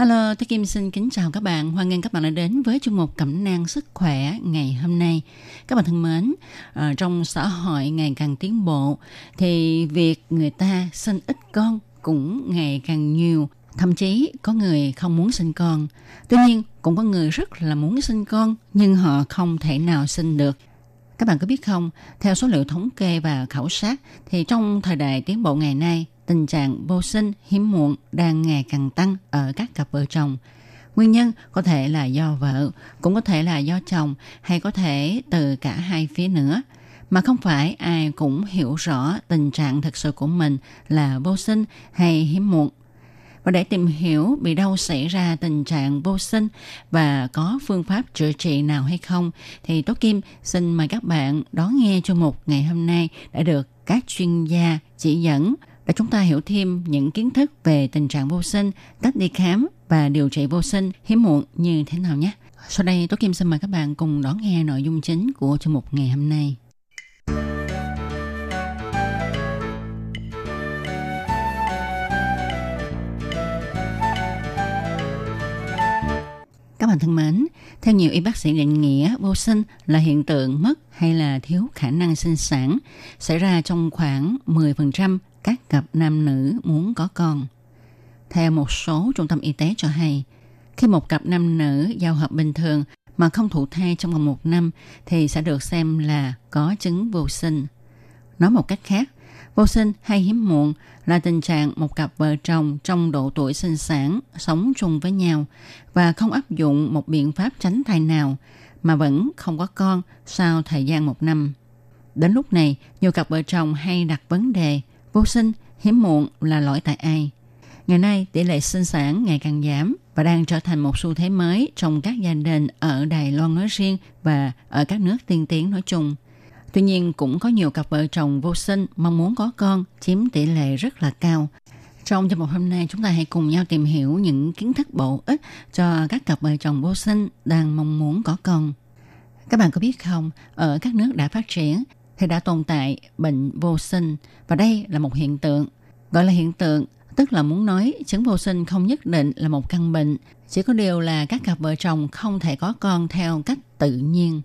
Hello, Thế Kim xin kính chào các bạn. Hoan nghênh các bạn đã đến với chương mục Cẩm nang sức khỏe ngày hôm nay. Các bạn thân mến, ờ, trong xã hội ngày càng tiến bộ thì việc người ta sinh ít con cũng ngày càng nhiều. Thậm chí có người không muốn sinh con. Tuy nhiên cũng có người rất là muốn sinh con nhưng họ không thể nào sinh được. Các bạn có biết không, theo số liệu thống kê và khảo sát thì trong thời đại tiến bộ ngày nay tình trạng vô sinh hiếm muộn đang ngày càng tăng ở các cặp vợ chồng. Nguyên nhân có thể là do vợ, cũng có thể là do chồng hay có thể từ cả hai phía nữa. Mà không phải ai cũng hiểu rõ tình trạng thực sự của mình là vô sinh hay hiếm muộn. Và để tìm hiểu bị đâu xảy ra tình trạng vô sinh và có phương pháp chữa trị nào hay không thì Tố Kim xin mời các bạn đón nghe chương mục ngày hôm nay đã được các chuyên gia chỉ dẫn để chúng ta hiểu thêm những kiến thức về tình trạng vô sinh, cách đi khám và điều trị vô sinh hiếm muộn như thế nào nhé. Sau đây, Tố Kim xin mời các bạn cùng đón nghe nội dung chính của chương mục ngày hôm nay. Các bạn thân mến, theo nhiều y bác sĩ định nghĩa, vô sinh là hiện tượng mất hay là thiếu khả năng sinh sản xảy ra trong khoảng 10% các cặp nam nữ muốn có con. Theo một số trung tâm y tế cho hay, khi một cặp nam nữ giao hợp bình thường mà không thụ thai trong vòng một năm thì sẽ được xem là có chứng vô sinh. Nói một cách khác, vô sinh hay hiếm muộn là tình trạng một cặp vợ chồng trong độ tuổi sinh sản sống chung với nhau và không áp dụng một biện pháp tránh thai nào mà vẫn không có con sau thời gian một năm. Đến lúc này, nhiều cặp vợ chồng hay đặt vấn đề vô sinh, hiếm muộn là lỗi tại ai. Ngày nay, tỷ lệ sinh sản ngày càng giảm và đang trở thành một xu thế mới trong các gia đình ở Đài Loan nói riêng và ở các nước tiên tiến nói chung. Tuy nhiên, cũng có nhiều cặp vợ chồng vô sinh mong muốn có con chiếm tỷ lệ rất là cao. Trong chương mục hôm nay, chúng ta hãy cùng nhau tìm hiểu những kiến thức bổ ích cho các cặp vợ chồng vô sinh đang mong muốn có con. Các bạn có biết không, ở các nước đã phát triển thì đã tồn tại bệnh vô sinh và đây là một hiện tượng. Gọi là hiện tượng tức là muốn nói chứng vô sinh không nhất định là một căn bệnh, chỉ có điều là các cặp vợ chồng không thể có con theo cách tự nhiên.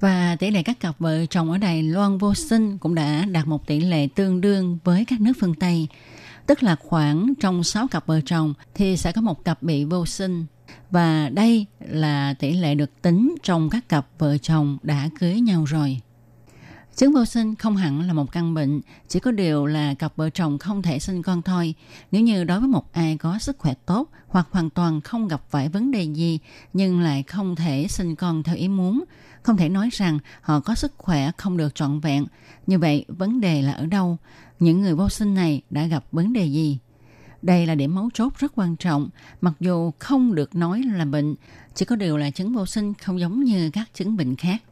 Và tỷ lệ các cặp vợ chồng ở Đài Loan vô sinh cũng đã đạt một tỷ lệ tương đương với các nước phương Tây. Tức là khoảng trong 6 cặp vợ chồng thì sẽ có một cặp bị vô sinh. Và đây là tỷ lệ được tính trong các cặp vợ chồng đã cưới nhau rồi. Chứng vô sinh không hẳn là một căn bệnh, chỉ có điều là cặp vợ chồng không thể sinh con thôi. Nếu như đối với một ai có sức khỏe tốt hoặc hoàn toàn không gặp phải vấn đề gì nhưng lại không thể sinh con theo ý muốn, không thể nói rằng họ có sức khỏe không được trọn vẹn. Như vậy, vấn đề là ở đâu? Những người vô sinh này đã gặp vấn đề gì? Đây là điểm mấu chốt rất quan trọng, mặc dù không được nói là bệnh, chỉ có điều là chứng vô sinh không giống như các chứng bệnh khác.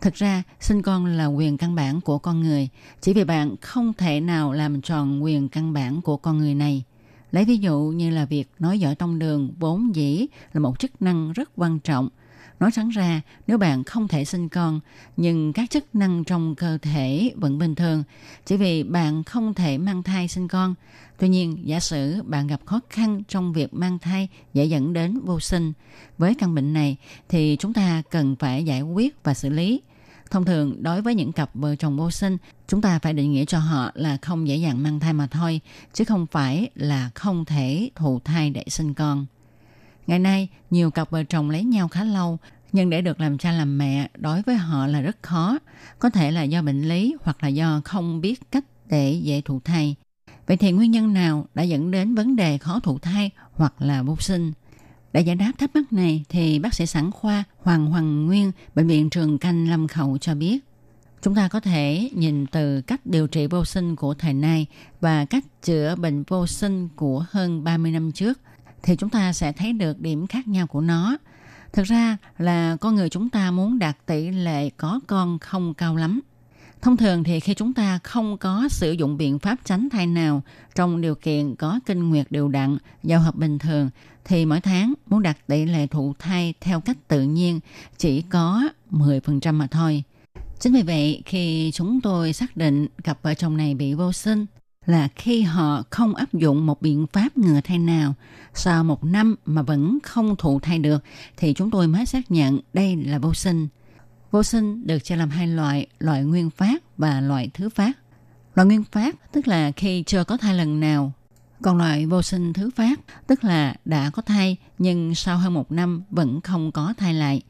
Thực ra, sinh con là quyền căn bản của con người. Chỉ vì bạn không thể nào làm tròn quyền căn bản của con người này. Lấy ví dụ như là việc nói giỏi tông đường vốn dĩ là một chức năng rất quan trọng. Nói thẳng ra, nếu bạn không thể sinh con, nhưng các chức năng trong cơ thể vẫn bình thường, chỉ vì bạn không thể mang thai sinh con. Tuy nhiên, giả sử bạn gặp khó khăn trong việc mang thai dễ dẫn đến vô sinh. Với căn bệnh này thì chúng ta cần phải giải quyết và xử lý. Thông thường, đối với những cặp vợ chồng vô sinh, chúng ta phải định nghĩa cho họ là không dễ dàng mang thai mà thôi, chứ không phải là không thể thụ thai để sinh con. Ngày nay, nhiều cặp vợ chồng lấy nhau khá lâu, nhưng để được làm cha làm mẹ đối với họ là rất khó. Có thể là do bệnh lý hoặc là do không biết cách để dễ thụ thai. Vậy thì nguyên nhân nào đã dẫn đến vấn đề khó thụ thai hoặc là vô sinh? Để giải đáp thắc mắc này thì bác sĩ sản khoa Hoàng Hoàng Nguyên, Bệnh viện Trường Canh Lâm Khẩu cho biết. Chúng ta có thể nhìn từ cách điều trị vô sinh của thời nay và cách chữa bệnh vô sinh của hơn 30 năm trước thì chúng ta sẽ thấy được điểm khác nhau của nó. Thực ra là con người chúng ta muốn đạt tỷ lệ có con không cao lắm. Thông thường thì khi chúng ta không có sử dụng biện pháp tránh thai nào trong điều kiện có kinh nguyệt đều đặn, giao hợp bình thường thì mỗi tháng muốn đạt tỷ lệ thụ thai theo cách tự nhiên chỉ có 10% mà thôi. Chính vì vậy, khi chúng tôi xác định cặp vợ chồng này bị vô sinh là khi họ không áp dụng một biện pháp ngừa thai nào sau một năm mà vẫn không thụ thai được thì chúng tôi mới xác nhận đây là vô sinh. Vô sinh được chia làm hai loại, loại nguyên phát và loại thứ phát. Loại nguyên phát tức là khi chưa có thai lần nào còn loại vô sinh thứ phát tức là đã có thai nhưng sau hơn một năm vẫn không có thai lại.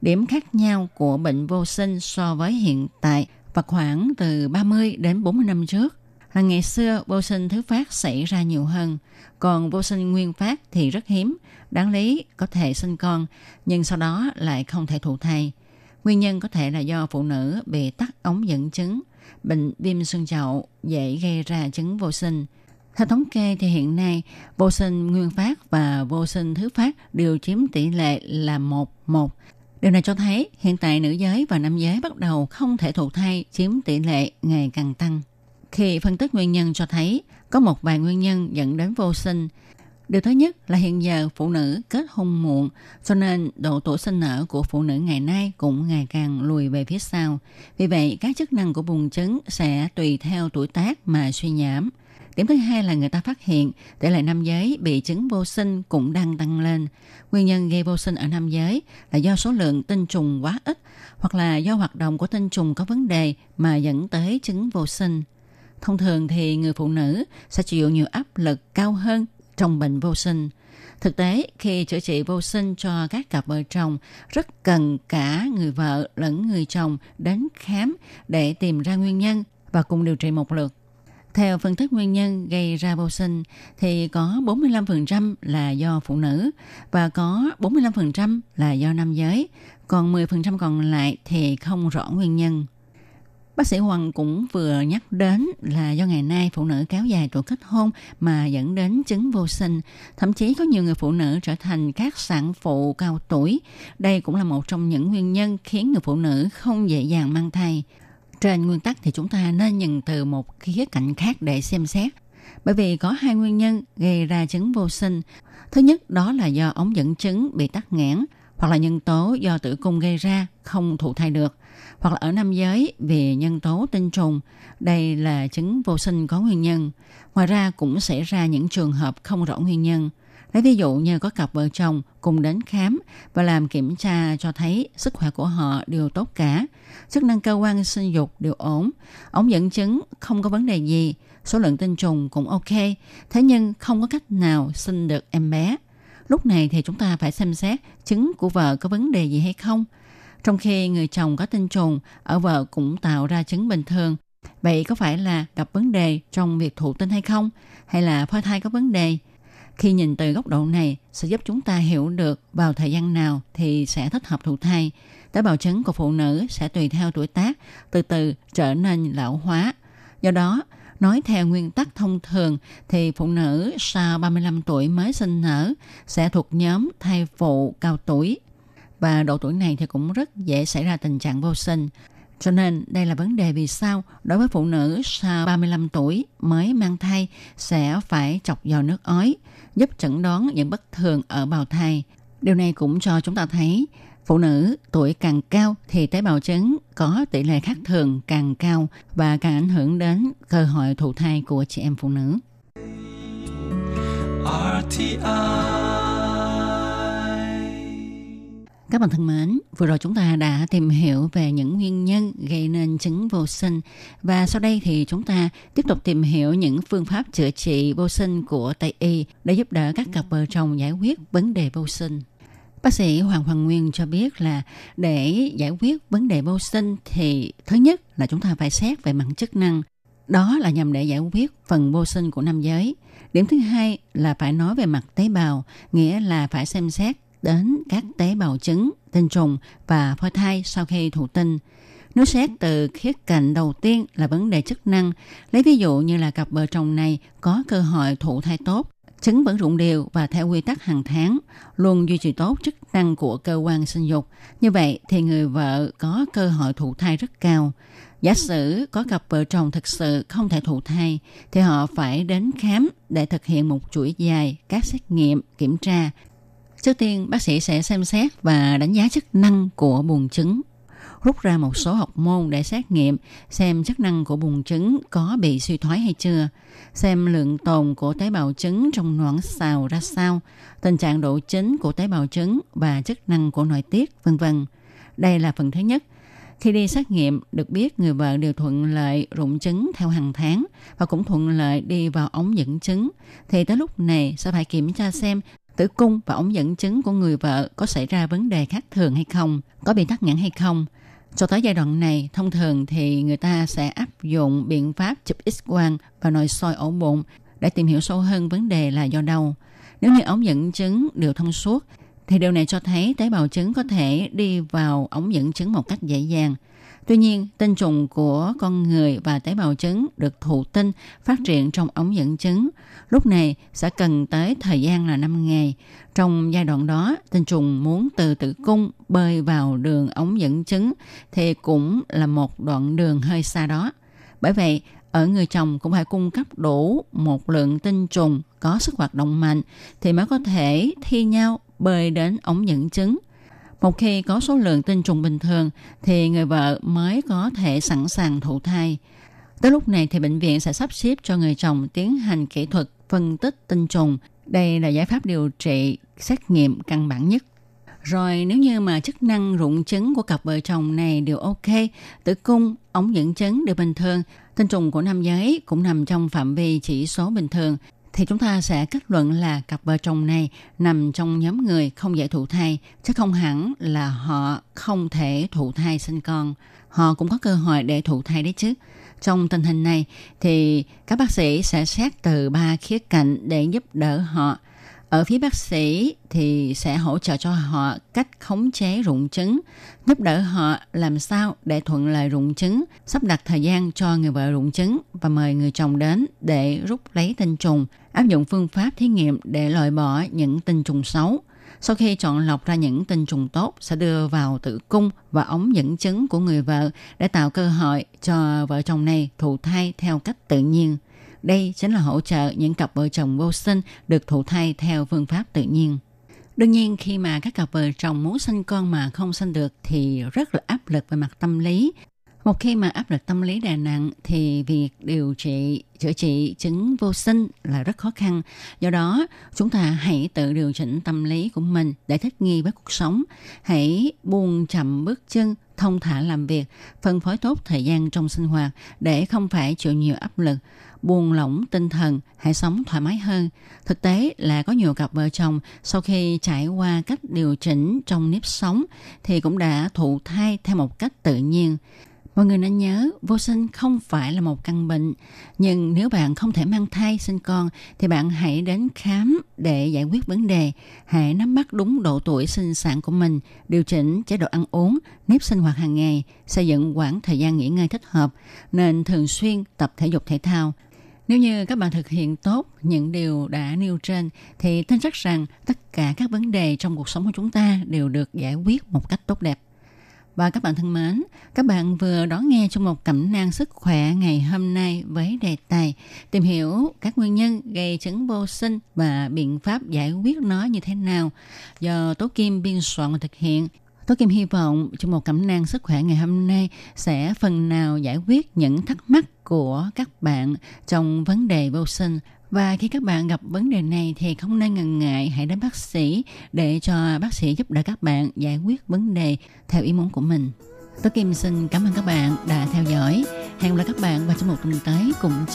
Điểm khác nhau của bệnh vô sinh so với hiện tại và khoảng từ 30 đến 40 năm trước là ngày xưa vô sinh thứ phát xảy ra nhiều hơn, còn vô sinh nguyên phát thì rất hiếm, đáng lý có thể sinh con nhưng sau đó lại không thể thụ thai. Nguyên nhân có thể là do phụ nữ bị tắc ống dẫn chứng, bệnh viêm xương chậu dễ gây ra chứng vô sinh – theo thống kê thì hiện nay vô sinh nguyên phát và vô sinh thứ phát đều chiếm tỷ lệ là 1-1. Điều này cho thấy hiện tại nữ giới và nam giới bắt đầu không thể thụ thai chiếm tỷ lệ ngày càng tăng. Khi phân tích nguyên nhân cho thấy có một vài nguyên nhân dẫn đến vô sinh. Điều thứ nhất là hiện giờ phụ nữ kết hôn muộn, cho nên độ tuổi sinh nở của phụ nữ ngày nay cũng ngày càng lùi về phía sau. Vì vậy, các chức năng của buồng trứng sẽ tùy theo tuổi tác mà suy giảm. Điểm thứ hai là người ta phát hiện tỷ lệ nam giới bị chứng vô sinh cũng đang tăng lên. Nguyên nhân gây vô sinh ở nam giới là do số lượng tinh trùng quá ít hoặc là do hoạt động của tinh trùng có vấn đề mà dẫn tới chứng vô sinh. Thông thường thì người phụ nữ sẽ chịu nhiều áp lực cao hơn trong bệnh vô sinh. Thực tế, khi chữa trị vô sinh cho các cặp vợ chồng, rất cần cả người vợ lẫn người chồng đến khám để tìm ra nguyên nhân và cùng điều trị một lượt. Theo phân tích nguyên nhân gây ra vô sinh thì có 45% là do phụ nữ và có 45% là do nam giới, còn 10% còn lại thì không rõ nguyên nhân. Bác sĩ Hoàng cũng vừa nhắc đến là do ngày nay phụ nữ kéo dài tuổi kết hôn mà dẫn đến chứng vô sinh. Thậm chí có nhiều người phụ nữ trở thành các sản phụ cao tuổi. Đây cũng là một trong những nguyên nhân khiến người phụ nữ không dễ dàng mang thai. Trên nguyên tắc thì chúng ta nên nhìn từ một khía cạnh khác để xem xét. Bởi vì có hai nguyên nhân gây ra chứng vô sinh. Thứ nhất, đó là do ống dẫn trứng bị tắc nghẽn hoặc là nhân tố do tử cung gây ra không thụ thai được hoặc là ở nam giới vì nhân tố tinh trùng. Đây là chứng vô sinh có nguyên nhân. Ngoài ra cũng xảy ra những trường hợp không rõ nguyên nhân. Lấy ví dụ như có cặp vợ chồng cùng đến khám và làm kiểm tra cho thấy sức khỏe của họ đều tốt cả. Chức năng cơ quan sinh dục đều ổn. Ống dẫn chứng không có vấn đề gì. Số lượng tinh trùng cũng ok. Thế nhưng không có cách nào sinh được em bé. Lúc này thì chúng ta phải xem xét trứng của vợ có vấn đề gì hay không. Trong khi người chồng có tinh trùng, ở vợ cũng tạo ra trứng bình thường. Vậy có phải là gặp vấn đề trong việc thụ tinh hay không? Hay là phôi thai có vấn đề? Khi nhìn từ góc độ này sẽ giúp chúng ta hiểu được vào thời gian nào thì sẽ thích hợp thụ thai. Tế bào trứng của phụ nữ sẽ tùy theo tuổi tác từ từ trở nên lão hóa. Do đó, nói theo nguyên tắc thông thường thì phụ nữ sau 35 tuổi mới sinh nở sẽ thuộc nhóm thai phụ cao tuổi. Và độ tuổi này thì cũng rất dễ xảy ra tình trạng vô sinh. Cho nên đây là vấn đề vì sao đối với phụ nữ sau 35 tuổi mới mang thai sẽ phải chọc vào nước ói, giúp chẩn đoán những bất thường ở bào thai. Điều này cũng cho chúng ta thấy phụ nữ tuổi càng cao thì tế bào trứng có tỷ lệ khác thường càng cao và càng ảnh hưởng đến cơ hội thụ thai của chị em phụ nữ. RTI các bạn thân mến, vừa rồi chúng ta đã tìm hiểu về những nguyên nhân gây nên chứng vô sinh và sau đây thì chúng ta tiếp tục tìm hiểu những phương pháp chữa trị vô sinh của Tây Y để giúp đỡ các cặp vợ chồng giải quyết vấn đề vô sinh. Bác sĩ Hoàng Hoàng Nguyên cho biết là để giải quyết vấn đề vô sinh thì thứ nhất là chúng ta phải xét về mặt chức năng. Đó là nhằm để giải quyết phần vô sinh của nam giới. Điểm thứ hai là phải nói về mặt tế bào, nghĩa là phải xem xét đến các tế bào trứng, tinh trùng và phôi thai sau khi thụ tinh. Nếu xét từ khía cạnh đầu tiên là vấn đề chức năng, lấy ví dụ như là cặp vợ chồng này có cơ hội thụ thai tốt, trứng vẫn rụng đều và theo quy tắc hàng tháng, luôn duy trì tốt chức chức năng của cơ quan sinh dục. Như vậy thì người vợ có cơ hội thụ thai rất cao. Giả sử có cặp vợ chồng thực sự không thể thụ thai thì họ phải đến khám để thực hiện một chuỗi dài các xét nghiệm, kiểm tra. Trước tiên, bác sĩ sẽ xem xét và đánh giá chức năng của buồng trứng rút ra một số học môn để xét nghiệm xem chức năng của buồng trứng có bị suy thoái hay chưa, xem lượng tồn của tế bào trứng trong noãn xào ra sao, tình trạng độ chính của tế bào trứng và chức năng của nội tiết, vân vân. Đây là phần thứ nhất. Khi đi xét nghiệm, được biết người vợ đều thuận lợi rụng trứng theo hàng tháng và cũng thuận lợi đi vào ống dẫn trứng. Thì tới lúc này sẽ phải kiểm tra xem tử cung và ống dẫn trứng của người vợ có xảy ra vấn đề khác thường hay không, có bị tắc nghẽn hay không. Cho tới giai đoạn này, thông thường thì người ta sẽ áp dụng biện pháp chụp x-quang và nội soi ổ bụng để tìm hiểu sâu hơn vấn đề là do đâu. Nếu như ống dẫn trứng đều thông suốt, thì điều này cho thấy tế bào trứng có thể đi vào ống dẫn trứng một cách dễ dàng. Tuy nhiên, tinh trùng của con người và tế bào trứng được thụ tinh phát triển trong ống dẫn trứng. Lúc này sẽ cần tới thời gian là 5 ngày. Trong giai đoạn đó, tinh trùng muốn từ tử cung bơi vào đường ống dẫn trứng thì cũng là một đoạn đường hơi xa đó. Bởi vậy, ở người chồng cũng phải cung cấp đủ một lượng tinh trùng có sức hoạt động mạnh thì mới có thể thi nhau bơi đến ống dẫn trứng. Một khi có số lượng tinh trùng bình thường thì người vợ mới có thể sẵn sàng thụ thai. Tới lúc này thì bệnh viện sẽ sắp xếp cho người chồng tiến hành kỹ thuật phân tích tinh trùng. Đây là giải pháp điều trị xét nghiệm căn bản nhất. Rồi nếu như mà chức năng rụng trứng của cặp vợ chồng này đều ok, tử cung, ống dẫn trứng đều bình thường, tinh trùng của nam giới cũng nằm trong phạm vi chỉ số bình thường, thì chúng ta sẽ kết luận là cặp vợ chồng này nằm trong nhóm người không dễ thụ thai, chứ không hẳn là họ không thể thụ thai sinh con. Họ cũng có cơ hội để thụ thai đấy chứ. Trong tình hình này thì các bác sĩ sẽ xét từ ba khía cạnh để giúp đỡ họ. Ở phía bác sĩ thì sẽ hỗ trợ cho họ cách khống chế rụng trứng, giúp đỡ họ làm sao để thuận lợi rụng trứng, sắp đặt thời gian cho người vợ rụng trứng và mời người chồng đến để rút lấy tinh trùng, áp dụng phương pháp thí nghiệm để loại bỏ những tinh trùng xấu. Sau khi chọn lọc ra những tinh trùng tốt, sẽ đưa vào tử cung và ống dẫn chứng của người vợ để tạo cơ hội cho vợ chồng này thụ thai theo cách tự nhiên. Đây chính là hỗ trợ những cặp vợ chồng vô sinh được thụ thai theo phương pháp tự nhiên. Đương nhiên, khi mà các cặp vợ chồng muốn sinh con mà không sinh được thì rất là áp lực về mặt tâm lý một khi mà áp lực tâm lý đè nặng thì việc điều trị, chữa trị chứng vô sinh là rất khó khăn. Do đó, chúng ta hãy tự điều chỉnh tâm lý của mình để thích nghi với cuộc sống. Hãy buông chậm bước chân, thông thả làm việc, phân phối tốt thời gian trong sinh hoạt để không phải chịu nhiều áp lực buông lỏng tinh thần, hãy sống thoải mái hơn. Thực tế là có nhiều cặp vợ chồng sau khi trải qua cách điều chỉnh trong nếp sống thì cũng đã thụ thai theo một cách tự nhiên. Mọi người nên nhớ, vô sinh không phải là một căn bệnh, nhưng nếu bạn không thể mang thai sinh con thì bạn hãy đến khám để giải quyết vấn đề. Hãy nắm bắt đúng độ tuổi sinh sản của mình, điều chỉnh chế độ ăn uống, nếp sinh hoạt hàng ngày, xây dựng quãng thời gian nghỉ ngơi thích hợp, nên thường xuyên tập thể dục thể thao. Nếu như các bạn thực hiện tốt những điều đã nêu trên thì tin chắc rằng tất cả các vấn đề trong cuộc sống của chúng ta đều được giải quyết một cách tốt đẹp. Và các bạn thân mến, các bạn vừa đón nghe trong một cẩm nang sức khỏe ngày hôm nay với đề tài tìm hiểu các nguyên nhân gây chứng vô sinh và biện pháp giải quyết nó như thế nào do Tố Kim biên soạn và thực hiện. Tố Kim hy vọng trong một cẩm nang sức khỏe ngày hôm nay sẽ phần nào giải quyết những thắc mắc của các bạn trong vấn đề vô sinh và khi các bạn gặp vấn đề này thì không nên ngần ngại, hãy đến bác sĩ để cho bác sĩ giúp đỡ các bạn giải quyết vấn đề theo ý muốn của mình. Tôi Kim xin cảm ơn các bạn đã theo dõi. Hẹn gặp lại các bạn vào trong một tuần tới cùng